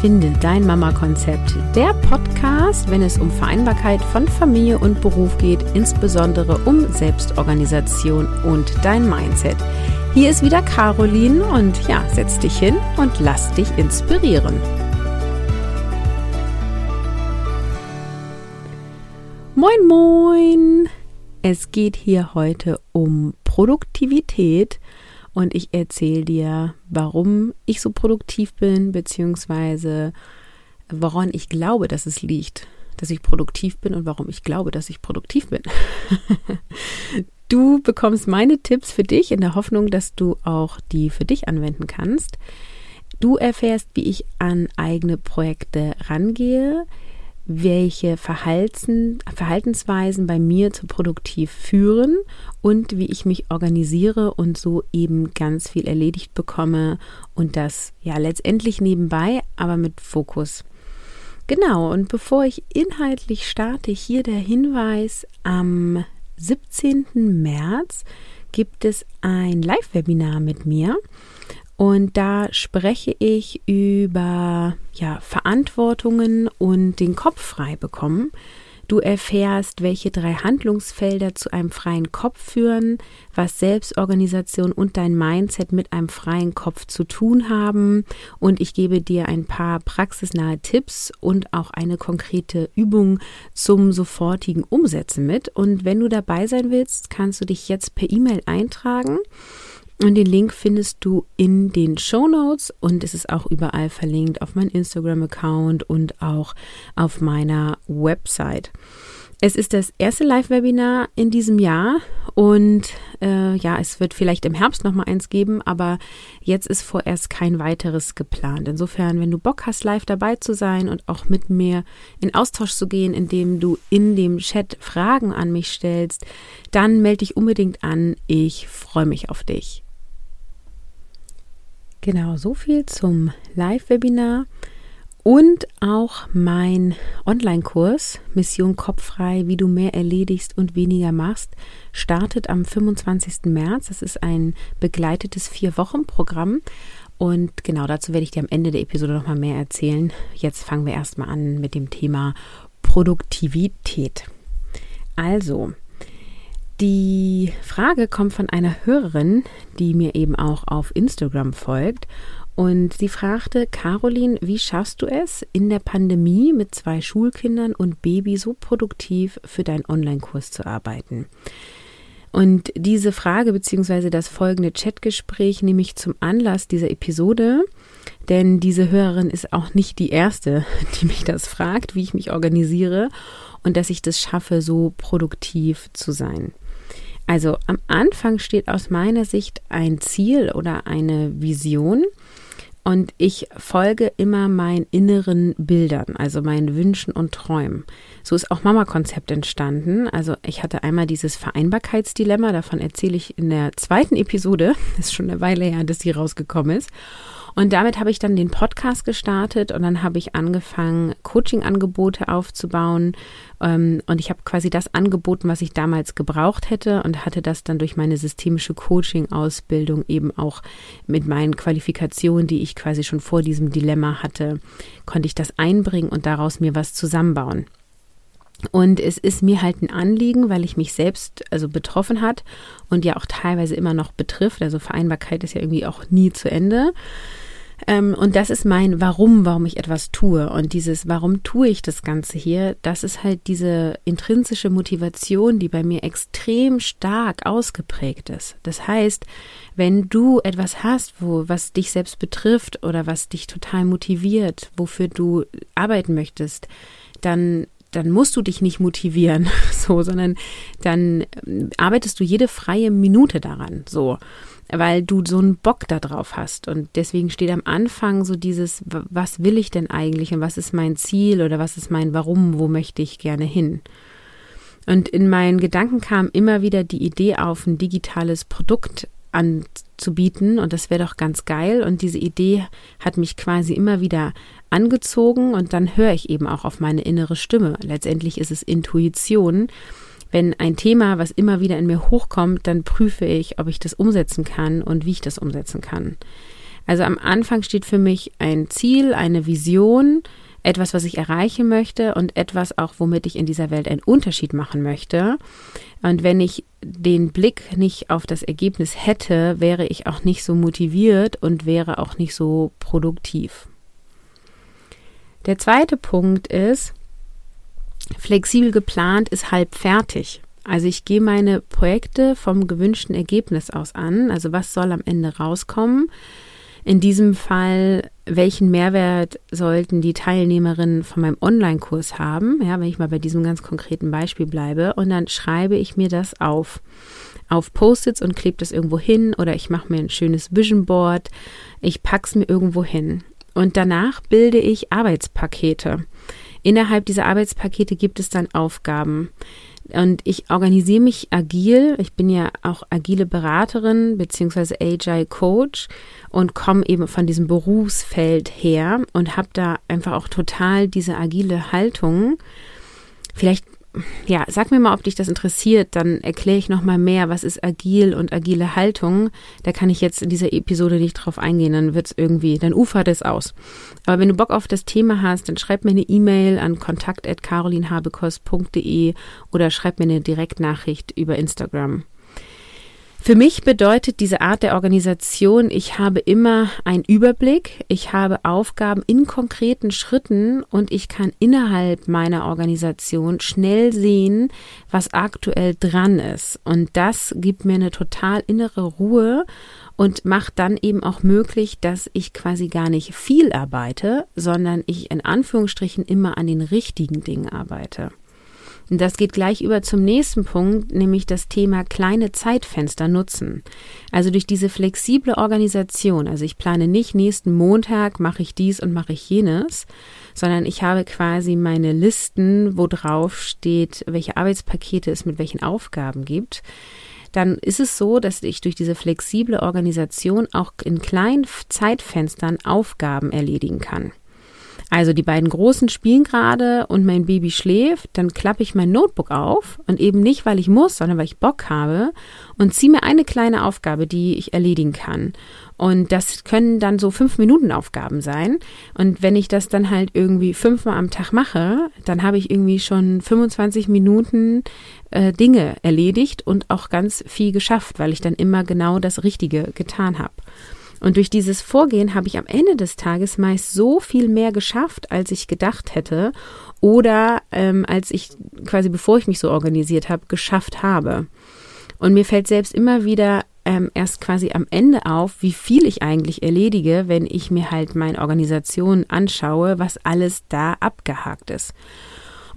Finde dein Mama-Konzept, der Podcast, wenn es um Vereinbarkeit von Familie und Beruf geht, insbesondere um Selbstorganisation und dein Mindset. Hier ist wieder Caroline und ja, setz dich hin und lass dich inspirieren. Moin, moin! Es geht hier heute um Produktivität und ich erzähle dir, warum ich so produktiv bin, beziehungsweise woran ich glaube, dass es liegt, dass ich produktiv bin und warum ich glaube, dass ich produktiv bin. du bekommst meine Tipps für dich in der Hoffnung, dass du auch die für dich anwenden kannst. Du erfährst, wie ich an eigene Projekte rangehe, welche Verhalten, Verhaltensweisen bei mir zu produktiv führen und wie ich mich organisiere und so eben ganz viel erledigt bekomme und das ja letztendlich nebenbei, aber mit Fokus. Genau, und bevor ich inhaltlich starte, hier der Hinweis, am 17. März gibt es ein Live-Webinar mit mir und da spreche ich über ja, Verantwortungen und den Kopf frei bekommen. Du erfährst, welche drei Handlungsfelder zu einem freien Kopf führen, was Selbstorganisation und dein Mindset mit einem freien Kopf zu tun haben. Und ich gebe dir ein paar praxisnahe Tipps und auch eine konkrete Übung zum sofortigen Umsetzen mit. Und wenn du dabei sein willst, kannst du dich jetzt per E-Mail eintragen. Und den Link findest du in den Show Notes und es ist auch überall verlinkt auf meinem Instagram-Account und auch auf meiner Website. Es ist das erste Live-Webinar in diesem Jahr und äh, ja, es wird vielleicht im Herbst noch mal eins geben, aber jetzt ist vorerst kein weiteres geplant. Insofern, wenn du Bock hast, live dabei zu sein und auch mit mir in Austausch zu gehen, indem du in dem Chat Fragen an mich stellst, dann melde dich unbedingt an. Ich freue mich auf dich. Genau, so viel zum Live-Webinar und auch mein Online-Kurs Mission Kopffrei, wie du mehr erledigst und weniger machst, startet am 25. März. Das ist ein begleitetes Vier-Wochen-Programm. Und genau dazu werde ich dir am Ende der Episode nochmal mehr erzählen. Jetzt fangen wir erstmal an mit dem Thema Produktivität. Also, die Frage kommt von einer Hörerin, die mir eben auch auf Instagram folgt. Und sie fragte, Caroline, wie schaffst du es, in der Pandemie mit zwei Schulkindern und Baby so produktiv für deinen Online-Kurs zu arbeiten? Und diese Frage bzw. das folgende Chatgespräch nehme ich zum Anlass dieser Episode, denn diese Hörerin ist auch nicht die erste, die mich das fragt, wie ich mich organisiere und dass ich das schaffe, so produktiv zu sein. Also am Anfang steht aus meiner Sicht ein Ziel oder eine Vision und ich folge immer meinen inneren Bildern, also meinen Wünschen und Träumen. So ist auch Mama-Konzept entstanden. Also ich hatte einmal dieses Vereinbarkeitsdilemma, davon erzähle ich in der zweiten Episode, das ist schon eine Weile her, dass sie rausgekommen ist. Und damit habe ich dann den Podcast gestartet und dann habe ich angefangen, Coaching-Angebote aufzubauen. Ähm, und ich habe quasi das angeboten, was ich damals gebraucht hätte und hatte das dann durch meine systemische Coaching-Ausbildung eben auch mit meinen Qualifikationen, die ich quasi schon vor diesem Dilemma hatte, konnte ich das einbringen und daraus mir was zusammenbauen. Und es ist mir halt ein Anliegen, weil ich mich selbst also betroffen hat und ja auch teilweise immer noch betrifft. Also Vereinbarkeit ist ja irgendwie auch nie zu Ende. Ähm, und das ist mein Warum, warum ich etwas tue. Und dieses Warum tue ich das Ganze hier, das ist halt diese intrinsische Motivation, die bei mir extrem stark ausgeprägt ist. Das heißt, wenn du etwas hast, wo was dich selbst betrifft oder was dich total motiviert, wofür du arbeiten möchtest, dann dann musst du dich nicht motivieren, so, sondern dann ähm, arbeitest du jede freie Minute daran, so, weil du so einen Bock da drauf hast. Und deswegen steht am Anfang so dieses, was will ich denn eigentlich und was ist mein Ziel oder was ist mein Warum, wo möchte ich gerne hin? Und in meinen Gedanken kam immer wieder die Idee auf, ein digitales Produkt anzubieten und das wäre doch ganz geil. Und diese Idee hat mich quasi immer wieder angezogen und dann höre ich eben auch auf meine innere Stimme. Letztendlich ist es Intuition. Wenn ein Thema, was immer wieder in mir hochkommt, dann prüfe ich, ob ich das umsetzen kann und wie ich das umsetzen kann. Also am Anfang steht für mich ein Ziel, eine Vision, etwas, was ich erreichen möchte und etwas auch, womit ich in dieser Welt einen Unterschied machen möchte. Und wenn ich den Blick nicht auf das Ergebnis hätte, wäre ich auch nicht so motiviert und wäre auch nicht so produktiv. Der zweite Punkt ist, flexibel geplant ist halb fertig. Also ich gehe meine Projekte vom gewünschten Ergebnis aus an. Also was soll am Ende rauskommen? In diesem Fall, welchen Mehrwert sollten die Teilnehmerinnen von meinem Online-Kurs haben? Ja, wenn ich mal bei diesem ganz konkreten Beispiel bleibe. Und dann schreibe ich mir das auf auf Post-its und klebe das irgendwo hin oder ich mache mir ein schönes Vision Board. Ich packe es mir irgendwo hin. Und danach bilde ich Arbeitspakete. Innerhalb dieser Arbeitspakete gibt es dann Aufgaben. Und ich organisiere mich agil. Ich bin ja auch agile Beraterin beziehungsweise Agile Coach und komme eben von diesem Berufsfeld her und habe da einfach auch total diese agile Haltung. Vielleicht ja, sag mir mal, ob dich das interessiert, dann erkläre ich nochmal mehr, was ist agil und agile Haltung. Da kann ich jetzt in dieser Episode nicht drauf eingehen, dann wird es irgendwie, dann ufert es aus. Aber wenn du Bock auf das Thema hast, dann schreib mir eine E-Mail an kontakt.carolinhabekos.de oder schreib mir eine Direktnachricht über Instagram. Für mich bedeutet diese Art der Organisation, ich habe immer einen Überblick, ich habe Aufgaben in konkreten Schritten und ich kann innerhalb meiner Organisation schnell sehen, was aktuell dran ist. Und das gibt mir eine total innere Ruhe und macht dann eben auch möglich, dass ich quasi gar nicht viel arbeite, sondern ich in Anführungsstrichen immer an den richtigen Dingen arbeite. Das geht gleich über zum nächsten Punkt, nämlich das Thema kleine Zeitfenster nutzen. Also durch diese flexible Organisation, also ich plane nicht nächsten Montag mache ich dies und mache ich jenes, sondern ich habe quasi meine Listen, wo drauf steht, welche Arbeitspakete es mit welchen Aufgaben gibt dann ist es so, dass ich durch diese flexible Organisation auch in kleinen Zeitfenstern Aufgaben erledigen kann. Also die beiden Großen spielen gerade und mein Baby schläft, dann klappe ich mein Notebook auf und eben nicht, weil ich muss, sondern weil ich Bock habe und ziehe mir eine kleine Aufgabe, die ich erledigen kann. Und das können dann so fünf Minuten Aufgaben sein. Und wenn ich das dann halt irgendwie fünfmal am Tag mache, dann habe ich irgendwie schon 25 Minuten äh, Dinge erledigt und auch ganz viel geschafft, weil ich dann immer genau das Richtige getan habe. Und durch dieses Vorgehen habe ich am Ende des Tages meist so viel mehr geschafft, als ich gedacht hätte oder ähm, als ich quasi bevor ich mich so organisiert habe, geschafft habe. Und mir fällt selbst immer wieder ähm, erst quasi am Ende auf, wie viel ich eigentlich erledige, wenn ich mir halt meine Organisation anschaue, was alles da abgehakt ist.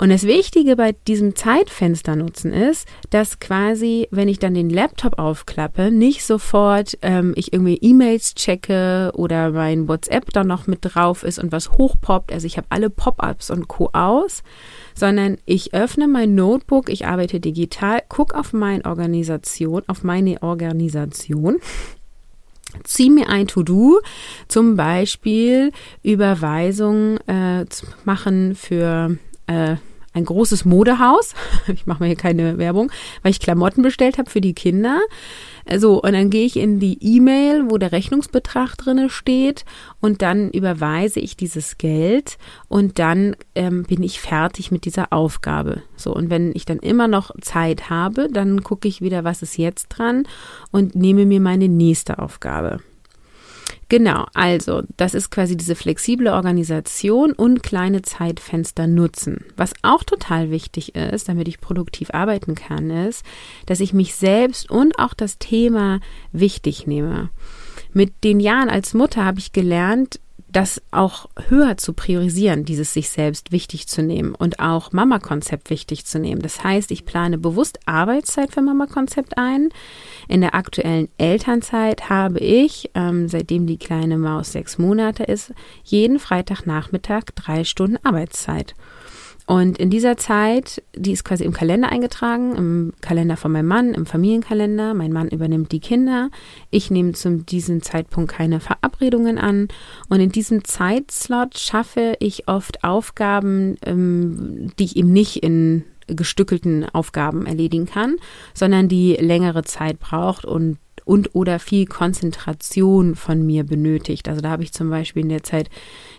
Und das Wichtige bei diesem Zeitfenster nutzen ist, dass quasi, wenn ich dann den Laptop aufklappe, nicht sofort ähm, ich irgendwie E-Mails checke oder mein WhatsApp dann noch mit drauf ist und was hochpoppt. Also ich habe alle Pop-ups und Co aus, sondern ich öffne mein Notebook, ich arbeite digital, gucke auf meine Organisation, auf meine Organisation zieh mir ein To-Do, zum Beispiel Überweisung äh, machen für äh, ein großes Modehaus. Ich mache mir hier keine Werbung, weil ich Klamotten bestellt habe für die Kinder. So, und dann gehe ich in die E-Mail, wo der Rechnungsbetrag drinne steht und dann überweise ich dieses Geld und dann ähm, bin ich fertig mit dieser Aufgabe. So, und wenn ich dann immer noch Zeit habe, dann gucke ich wieder, was ist jetzt dran und nehme mir meine nächste Aufgabe. Genau, also das ist quasi diese flexible Organisation und kleine Zeitfenster nutzen. Was auch total wichtig ist, damit ich produktiv arbeiten kann, ist, dass ich mich selbst und auch das Thema wichtig nehme. Mit den Jahren als Mutter habe ich gelernt, das auch höher zu priorisieren, dieses sich selbst wichtig zu nehmen und auch Mama-Konzept wichtig zu nehmen. Das heißt, ich plane bewusst Arbeitszeit für Mama-Konzept ein. In der aktuellen Elternzeit habe ich, ähm, seitdem die kleine Maus sechs Monate ist, jeden Freitagnachmittag drei Stunden Arbeitszeit. Und in dieser Zeit, die ist quasi im Kalender eingetragen, im Kalender von meinem Mann, im Familienkalender. Mein Mann übernimmt die Kinder. Ich nehme zu diesem Zeitpunkt keine Verabredungen an. Und in diesem Zeitslot schaffe ich oft Aufgaben, ähm, die ich eben nicht in gestückelten Aufgaben erledigen kann, sondern die längere Zeit braucht und und oder viel Konzentration von mir benötigt. Also da habe ich zum Beispiel in der Zeit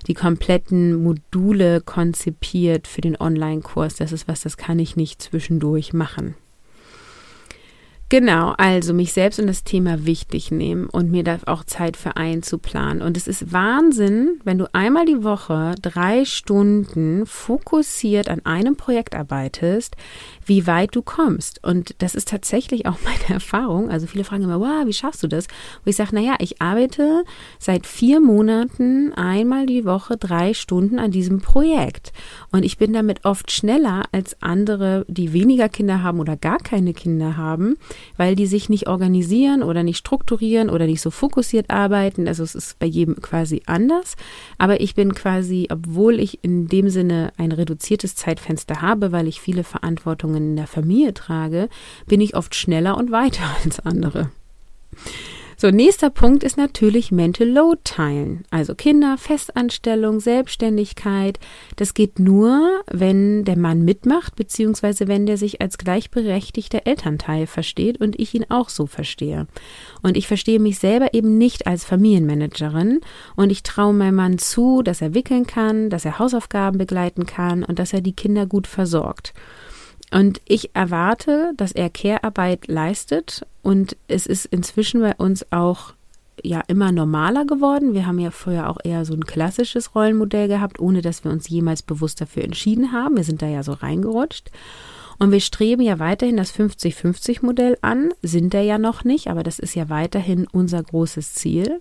die kompletten Module konzipiert für den Online-Kurs. Das ist was, das kann ich nicht zwischendurch machen. Genau, also mich selbst und das Thema wichtig nehmen und mir da auch Zeit für einzuplanen. Und es ist Wahnsinn, wenn du einmal die Woche drei Stunden fokussiert an einem Projekt arbeitest, wie weit du kommst. Und das ist tatsächlich auch meine Erfahrung. Also viele fragen immer, wow, wie schaffst du das? Wo ich sage, naja, ich arbeite seit vier Monaten einmal die Woche drei Stunden an diesem Projekt. Und ich bin damit oft schneller als andere, die weniger Kinder haben oder gar keine Kinder haben weil die sich nicht organisieren oder nicht strukturieren oder nicht so fokussiert arbeiten. Also es ist bei jedem quasi anders. Aber ich bin quasi, obwohl ich in dem Sinne ein reduziertes Zeitfenster habe, weil ich viele Verantwortungen in der Familie trage, bin ich oft schneller und weiter als andere. So, nächster Punkt ist natürlich Mental Load teilen. Also Kinder, Festanstellung, Selbstständigkeit. Das geht nur, wenn der Mann mitmacht, beziehungsweise wenn der sich als gleichberechtigter Elternteil versteht und ich ihn auch so verstehe. Und ich verstehe mich selber eben nicht als Familienmanagerin und ich traue meinem Mann zu, dass er wickeln kann, dass er Hausaufgaben begleiten kann und dass er die Kinder gut versorgt. Und ich erwarte, dass er Care-Arbeit leistet und es ist inzwischen bei uns auch ja immer normaler geworden. Wir haben ja vorher auch eher so ein klassisches Rollenmodell gehabt, ohne dass wir uns jemals bewusst dafür entschieden haben. Wir sind da ja so reingerutscht. Und wir streben ja weiterhin das 50-50-Modell an, sind da ja noch nicht, aber das ist ja weiterhin unser großes Ziel.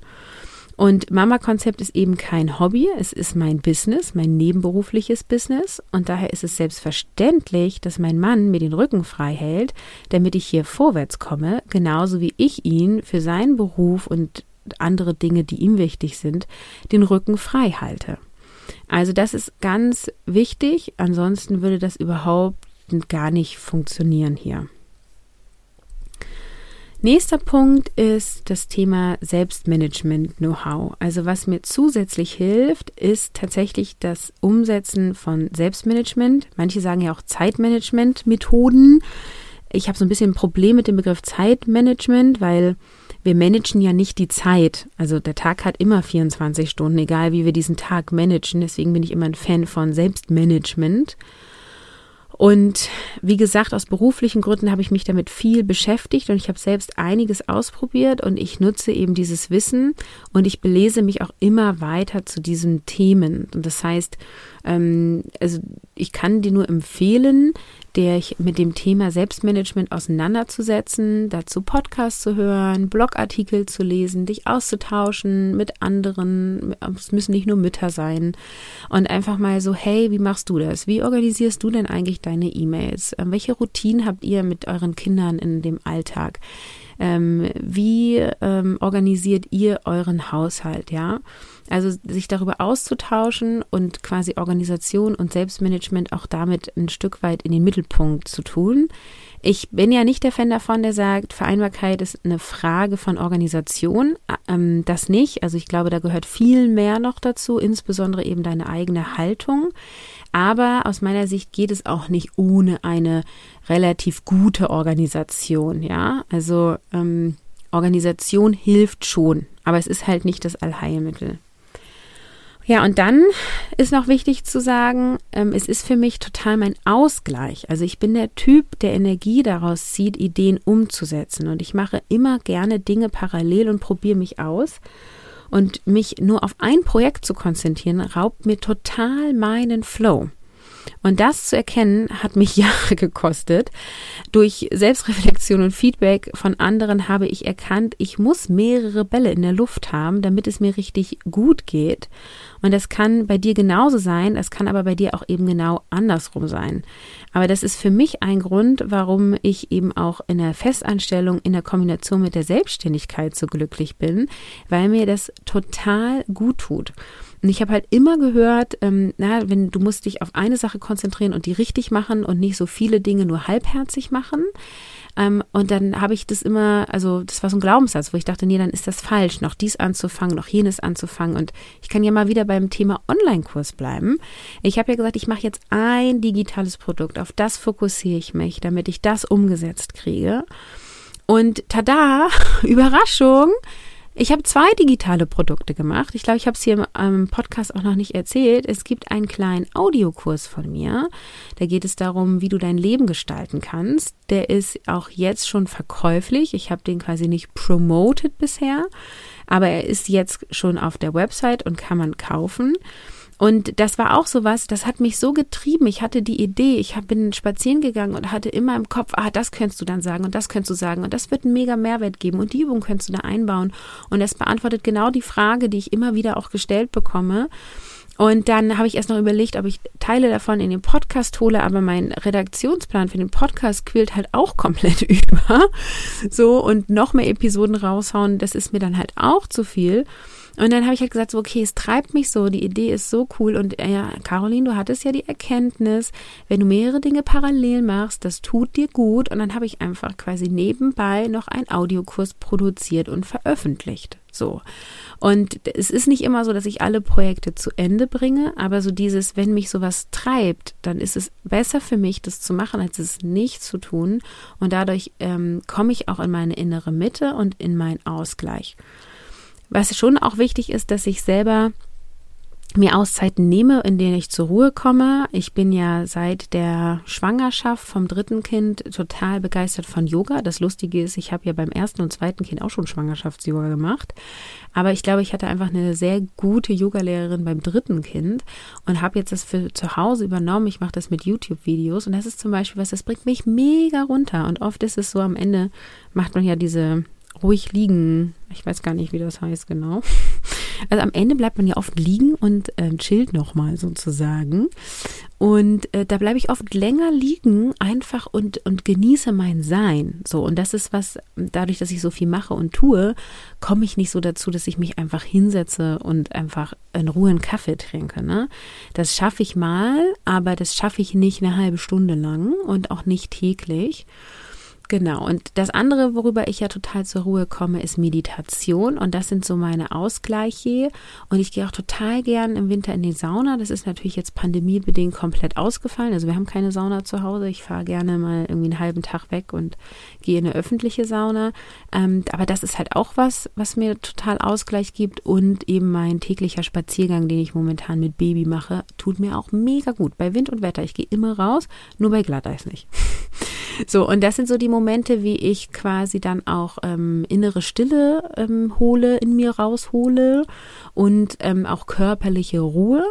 Und Mama-Konzept ist eben kein Hobby, es ist mein Business, mein nebenberufliches Business. Und daher ist es selbstverständlich, dass mein Mann mir den Rücken frei hält, damit ich hier vorwärts komme, genauso wie ich ihn für seinen Beruf und andere Dinge, die ihm wichtig sind, den Rücken frei halte. Also das ist ganz wichtig, ansonsten würde das überhaupt gar nicht funktionieren hier. Nächster Punkt ist das Thema Selbstmanagement-Know-how. Also was mir zusätzlich hilft, ist tatsächlich das Umsetzen von Selbstmanagement. Manche sagen ja auch Zeitmanagement-Methoden. Ich habe so ein bisschen ein Problem mit dem Begriff Zeitmanagement, weil wir managen ja nicht die Zeit. Also der Tag hat immer 24 Stunden, egal wie wir diesen Tag managen. Deswegen bin ich immer ein Fan von Selbstmanagement. Und wie gesagt, aus beruflichen Gründen habe ich mich damit viel beschäftigt und ich habe selbst einiges ausprobiert und ich nutze eben dieses Wissen und ich belese mich auch immer weiter zu diesen Themen. Und das heißt, ähm, also ich kann dir nur empfehlen, der mit dem Thema Selbstmanagement auseinanderzusetzen, dazu Podcasts zu hören, Blogartikel zu lesen, dich auszutauschen mit anderen. Es müssen nicht nur Mütter sein. Und einfach mal so, hey, wie machst du das? Wie organisierst du denn eigentlich deine E-Mails? Ähm, welche Routinen habt ihr mit euren Kindern in dem Alltag? Ähm, wie ähm, organisiert ihr euren Haushalt, ja? Also sich darüber auszutauschen und quasi Organisation und Selbstmanagement auch damit ein Stück weit in den Mittelpunkt zu tun. Ich bin ja nicht der Fan davon, der sagt, Vereinbarkeit ist eine Frage von Organisation. Ähm, das nicht. Also ich glaube, da gehört viel mehr noch dazu, insbesondere eben deine eigene Haltung. Aber aus meiner Sicht geht es auch nicht ohne eine relativ gute Organisation. Ja, also ähm, Organisation hilft schon, aber es ist halt nicht das Allheilmittel. Ja, und dann ist noch wichtig zu sagen, ähm, es ist für mich total mein Ausgleich. Also ich bin der Typ, der Energie daraus zieht, Ideen umzusetzen. Und ich mache immer gerne Dinge parallel und probiere mich aus. Und mich nur auf ein Projekt zu konzentrieren, raubt mir total meinen Flow. Und das zu erkennen, hat mich Jahre gekostet. Durch Selbstreflexion und Feedback von anderen habe ich erkannt, ich muss mehrere Bälle in der Luft haben, damit es mir richtig gut geht. Und das kann bei dir genauso sein, das kann aber bei dir auch eben genau andersrum sein. Aber das ist für mich ein Grund, warum ich eben auch in der Festanstellung in der Kombination mit der Selbstständigkeit so glücklich bin, weil mir das total gut tut. Und ich habe halt immer gehört, ähm, na, wenn du musst dich auf eine Sache konzentrieren und die richtig machen und nicht so viele Dinge nur halbherzig machen. Ähm, und dann habe ich das immer, also das war so ein Glaubenssatz, wo ich dachte, nee, dann ist das falsch, noch dies anzufangen, noch jenes anzufangen. Und ich kann ja mal wieder beim Thema Online-Kurs bleiben. Ich habe ja gesagt, ich mache jetzt ein digitales Produkt, auf das fokussiere ich mich, damit ich das umgesetzt kriege. Und tada, Überraschung, ich habe zwei digitale Produkte gemacht. Ich glaube, ich habe es hier im Podcast auch noch nicht erzählt. Es gibt einen kleinen Audiokurs von mir. Da geht es darum, wie du dein Leben gestalten kannst. Der ist auch jetzt schon verkäuflich. Ich habe den quasi nicht promoted bisher, aber er ist jetzt schon auf der Website und kann man kaufen. Und das war auch so was, das hat mich so getrieben. Ich hatte die Idee, ich hab, bin spazieren gegangen und hatte immer im Kopf, ah, das könntest du dann sagen und das könntest du sagen und das wird einen mega Mehrwert geben und die Übung könntest du da einbauen. Und das beantwortet genau die Frage, die ich immer wieder auch gestellt bekomme. Und dann habe ich erst noch überlegt, ob ich Teile davon in den Podcast hole, aber mein Redaktionsplan für den Podcast quillt halt auch komplett über. So und noch mehr Episoden raushauen, das ist mir dann halt auch zu viel. Und dann habe ich halt gesagt, so, okay, es treibt mich so, die Idee ist so cool. Und äh, ja, Caroline, du hattest ja die Erkenntnis, wenn du mehrere Dinge parallel machst, das tut dir gut. Und dann habe ich einfach quasi nebenbei noch einen Audiokurs produziert und veröffentlicht. So. Und es ist nicht immer so, dass ich alle Projekte zu Ende bringe, aber so dieses, wenn mich sowas treibt, dann ist es besser für mich, das zu machen, als es nicht zu tun. Und dadurch ähm, komme ich auch in meine innere Mitte und in meinen Ausgleich. Was schon auch wichtig ist, dass ich selber mir Auszeiten nehme, in denen ich zur Ruhe komme. Ich bin ja seit der Schwangerschaft vom dritten Kind total begeistert von Yoga. Das Lustige ist, ich habe ja beim ersten und zweiten Kind auch schon Schwangerschafts-Yoga gemacht. Aber ich glaube, ich hatte einfach eine sehr gute Yogalehrerin beim dritten Kind und habe jetzt das für zu Hause übernommen. Ich mache das mit YouTube-Videos und das ist zum Beispiel was, das bringt mich mega runter. Und oft ist es so, am Ende macht man ja diese ruhig liegen. Ich weiß gar nicht, wie das heißt genau. Also am Ende bleibt man ja oft liegen und äh, chillt nochmal sozusagen. Und äh, da bleibe ich oft länger liegen, einfach und, und genieße mein Sein. So, und das ist was, dadurch, dass ich so viel mache und tue, komme ich nicht so dazu, dass ich mich einfach hinsetze und einfach in Ruhe einen Kaffee trinke. Ne? Das schaffe ich mal, aber das schaffe ich nicht eine halbe Stunde lang und auch nicht täglich. Genau. Und das andere, worüber ich ja total zur Ruhe komme, ist Meditation. Und das sind so meine Ausgleiche. Und ich gehe auch total gern im Winter in die Sauna. Das ist natürlich jetzt pandemiebedingt komplett ausgefallen. Also wir haben keine Sauna zu Hause. Ich fahre gerne mal irgendwie einen halben Tag weg und gehe in eine öffentliche Sauna. Ähm, aber das ist halt auch was, was mir total Ausgleich gibt. Und eben mein täglicher Spaziergang, den ich momentan mit Baby mache, tut mir auch mega gut. Bei Wind und Wetter. Ich gehe immer raus, nur bei Glatteis nicht. So, und das sind so die Momente, wie ich quasi dann auch ähm, innere Stille ähm, hole, in mir raushole und ähm, auch körperliche Ruhe.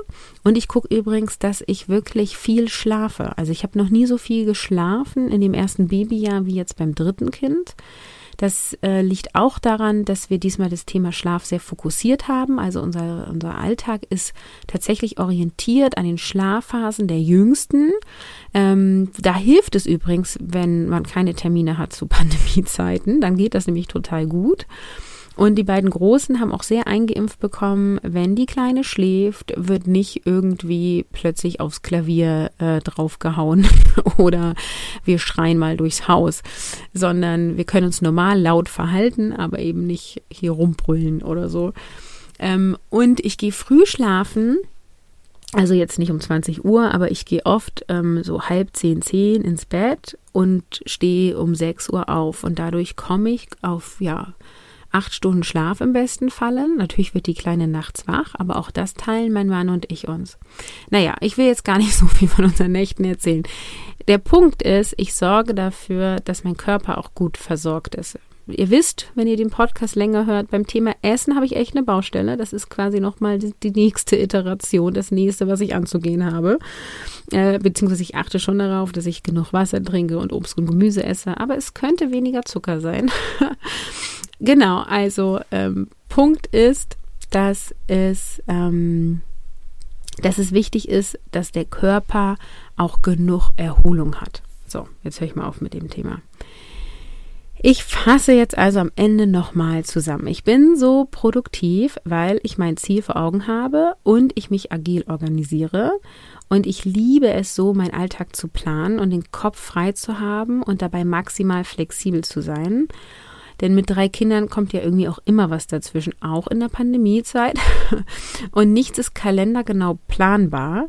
Und ich gucke übrigens, dass ich wirklich viel schlafe. Also ich habe noch nie so viel geschlafen in dem ersten Babyjahr wie jetzt beim dritten Kind. Das äh, liegt auch daran, dass wir diesmal das Thema Schlaf sehr fokussiert haben. Also unser, unser Alltag ist tatsächlich orientiert an den Schlafphasen der Jüngsten. Ähm, da hilft es übrigens, wenn man keine Termine hat zu Pandemiezeiten. Dann geht das nämlich total gut. Und die beiden Großen haben auch sehr eingeimpft bekommen, wenn die Kleine schläft, wird nicht irgendwie plötzlich aufs Klavier äh, draufgehauen oder wir schreien mal durchs Haus, sondern wir können uns normal laut verhalten, aber eben nicht hier rumbrüllen oder so. Ähm, und ich gehe früh schlafen, also jetzt nicht um 20 Uhr, aber ich gehe oft ähm, so halb zehn, zehn ins Bett und stehe um 6 Uhr auf. Und dadurch komme ich auf, ja, acht Stunden Schlaf im besten Falle. Natürlich wird die Kleine nachts wach, aber auch das teilen mein Mann und ich uns. Naja, ich will jetzt gar nicht so viel von unseren Nächten erzählen. Der Punkt ist, ich sorge dafür, dass mein Körper auch gut versorgt ist. Ihr wisst, wenn ihr den Podcast länger hört, beim Thema Essen habe ich echt eine Baustelle. Das ist quasi nochmal die, nächste Iteration, das nächste, was ich anzugehen habe. Äh, beziehungsweise ich achte schon darauf, dass ich genug Wasser trinke und Obst und Gemüse esse. Aber es könnte weniger Zucker sein. Genau, also ähm, Punkt ist, dass es, ähm, dass es wichtig ist, dass der Körper auch genug Erholung hat. So, jetzt höre ich mal auf mit dem Thema. Ich fasse jetzt also am Ende nochmal zusammen. Ich bin so produktiv, weil ich mein Ziel vor Augen habe und ich mich agil organisiere. Und ich liebe es so, meinen Alltag zu planen und den Kopf frei zu haben und dabei maximal flexibel zu sein. Denn mit drei Kindern kommt ja irgendwie auch immer was dazwischen, auch in der Pandemiezeit. Und nichts ist kalendergenau planbar.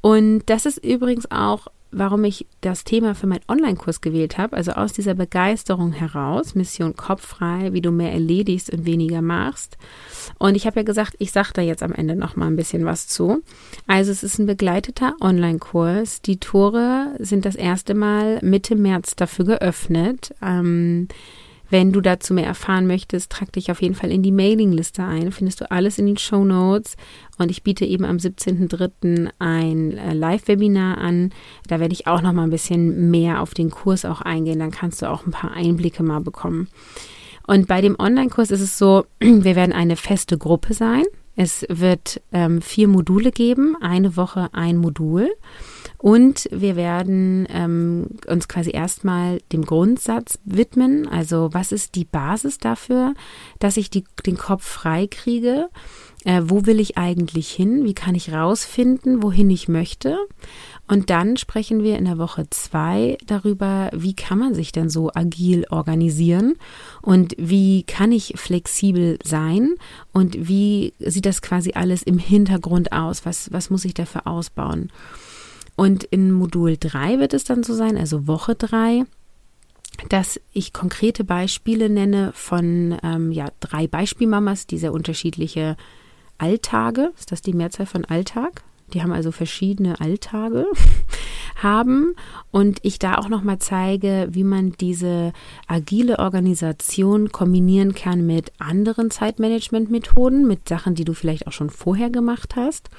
Und das ist übrigens auch warum ich das Thema für meinen Online-Kurs gewählt habe. Also aus dieser Begeisterung heraus, Mission kopffrei, wie du mehr erledigst und weniger machst. Und ich habe ja gesagt, ich sage da jetzt am Ende noch mal ein bisschen was zu. Also es ist ein begleiteter Online-Kurs. Die Tore sind das erste Mal Mitte März dafür geöffnet. Ähm, wenn du dazu mehr erfahren möchtest, trag dich auf jeden Fall in die Mailingliste ein. Findest du alles in den Show Notes. Und ich biete eben am 17.03. ein äh, Live-Webinar an. Da werde ich auch noch mal ein bisschen mehr auf den Kurs auch eingehen. Dann kannst du auch ein paar Einblicke mal bekommen. Und bei dem Online-Kurs ist es so, wir werden eine feste Gruppe sein. Es wird ähm, vier Module geben, eine Woche ein Modul. Und wir werden ähm, uns quasi erstmal dem Grundsatz widmen. Also was ist die Basis dafür, dass ich die, den Kopf frei kriege? Äh, wo will ich eigentlich hin? Wie kann ich rausfinden, wohin ich möchte? Und dann sprechen wir in der Woche zwei darüber, wie kann man sich denn so agil organisieren und wie kann ich flexibel sein und wie sieht das quasi alles im Hintergrund aus? Was, was muss ich dafür ausbauen? Und in Modul 3 wird es dann so sein, also Woche 3, dass ich konkrete Beispiele nenne von ähm, ja, drei Beispielmamas, die sehr unterschiedliche Alltage, ist das die Mehrzahl von Alltag? Die haben also verschiedene Alltage haben und ich da auch noch mal zeige, wie man diese agile Organisation kombinieren kann mit anderen Zeitmanagement-Methoden, mit Sachen, die du vielleicht auch schon vorher gemacht hast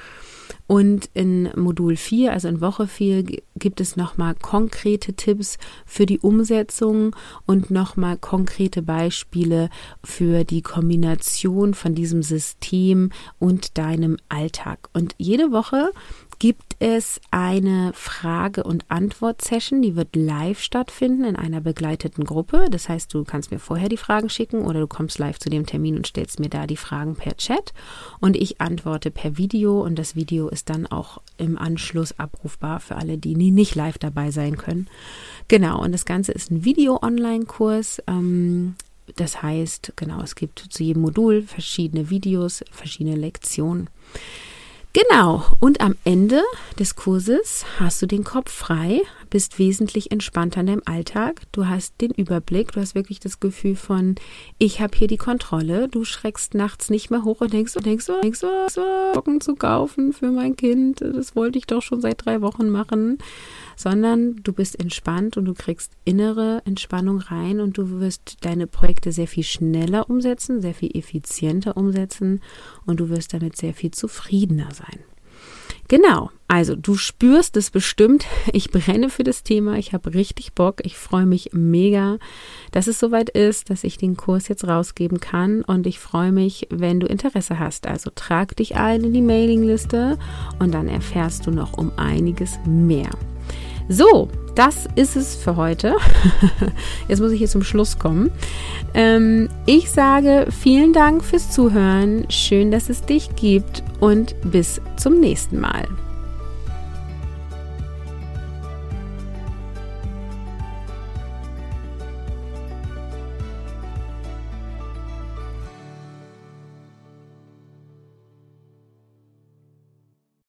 und in Modul 4, also in Woche 4, gibt es nochmal konkrete Tipps für die Umsetzung und nochmal konkrete Beispiele für die Kombination von diesem System und deinem Alltag. Und jede Woche gibt es eine Frage- und Antwort-Session, die wird live stattfinden in einer begleiteten Gruppe. Das heißt, du kannst mir vorher die Fragen schicken oder du kommst live zu dem Termin und stellst mir da die Fragen per Chat und ich antworte per Video und das Video ist dann auch im Anschluss abrufbar für alle, die nicht live dabei sein können. Genau, und das Ganze ist ein Video-Online-Kurs. Ähm, das heißt, genau, es gibt zu jedem Modul verschiedene Videos, verschiedene Lektionen. Genau, und am Ende des Kurses hast du den Kopf frei, bist wesentlich entspannter in deinem Alltag, du hast den Überblick, du hast wirklich das Gefühl von, ich habe hier die Kontrolle, du schreckst nachts nicht mehr hoch und denkst, denkst, denkst, denkst, Socken zu kaufen für mein Kind, das wollte ich doch schon seit drei Wochen machen. Sondern du bist entspannt und du kriegst innere Entspannung rein und du wirst deine Projekte sehr viel schneller umsetzen, sehr viel effizienter umsetzen und du wirst damit sehr viel zufriedener sein. Genau, also du spürst es bestimmt. Ich brenne für das Thema. Ich habe richtig Bock. Ich freue mich mega, dass es soweit ist, dass ich den Kurs jetzt rausgeben kann. Und ich freue mich, wenn du Interesse hast. Also trag dich ein in die Mailingliste und dann erfährst du noch um einiges mehr. So, das ist es für heute. Jetzt muss ich hier zum Schluss kommen. Ähm, ich sage vielen Dank fürs Zuhören. Schön, dass es dich gibt und bis zum nächsten Mal.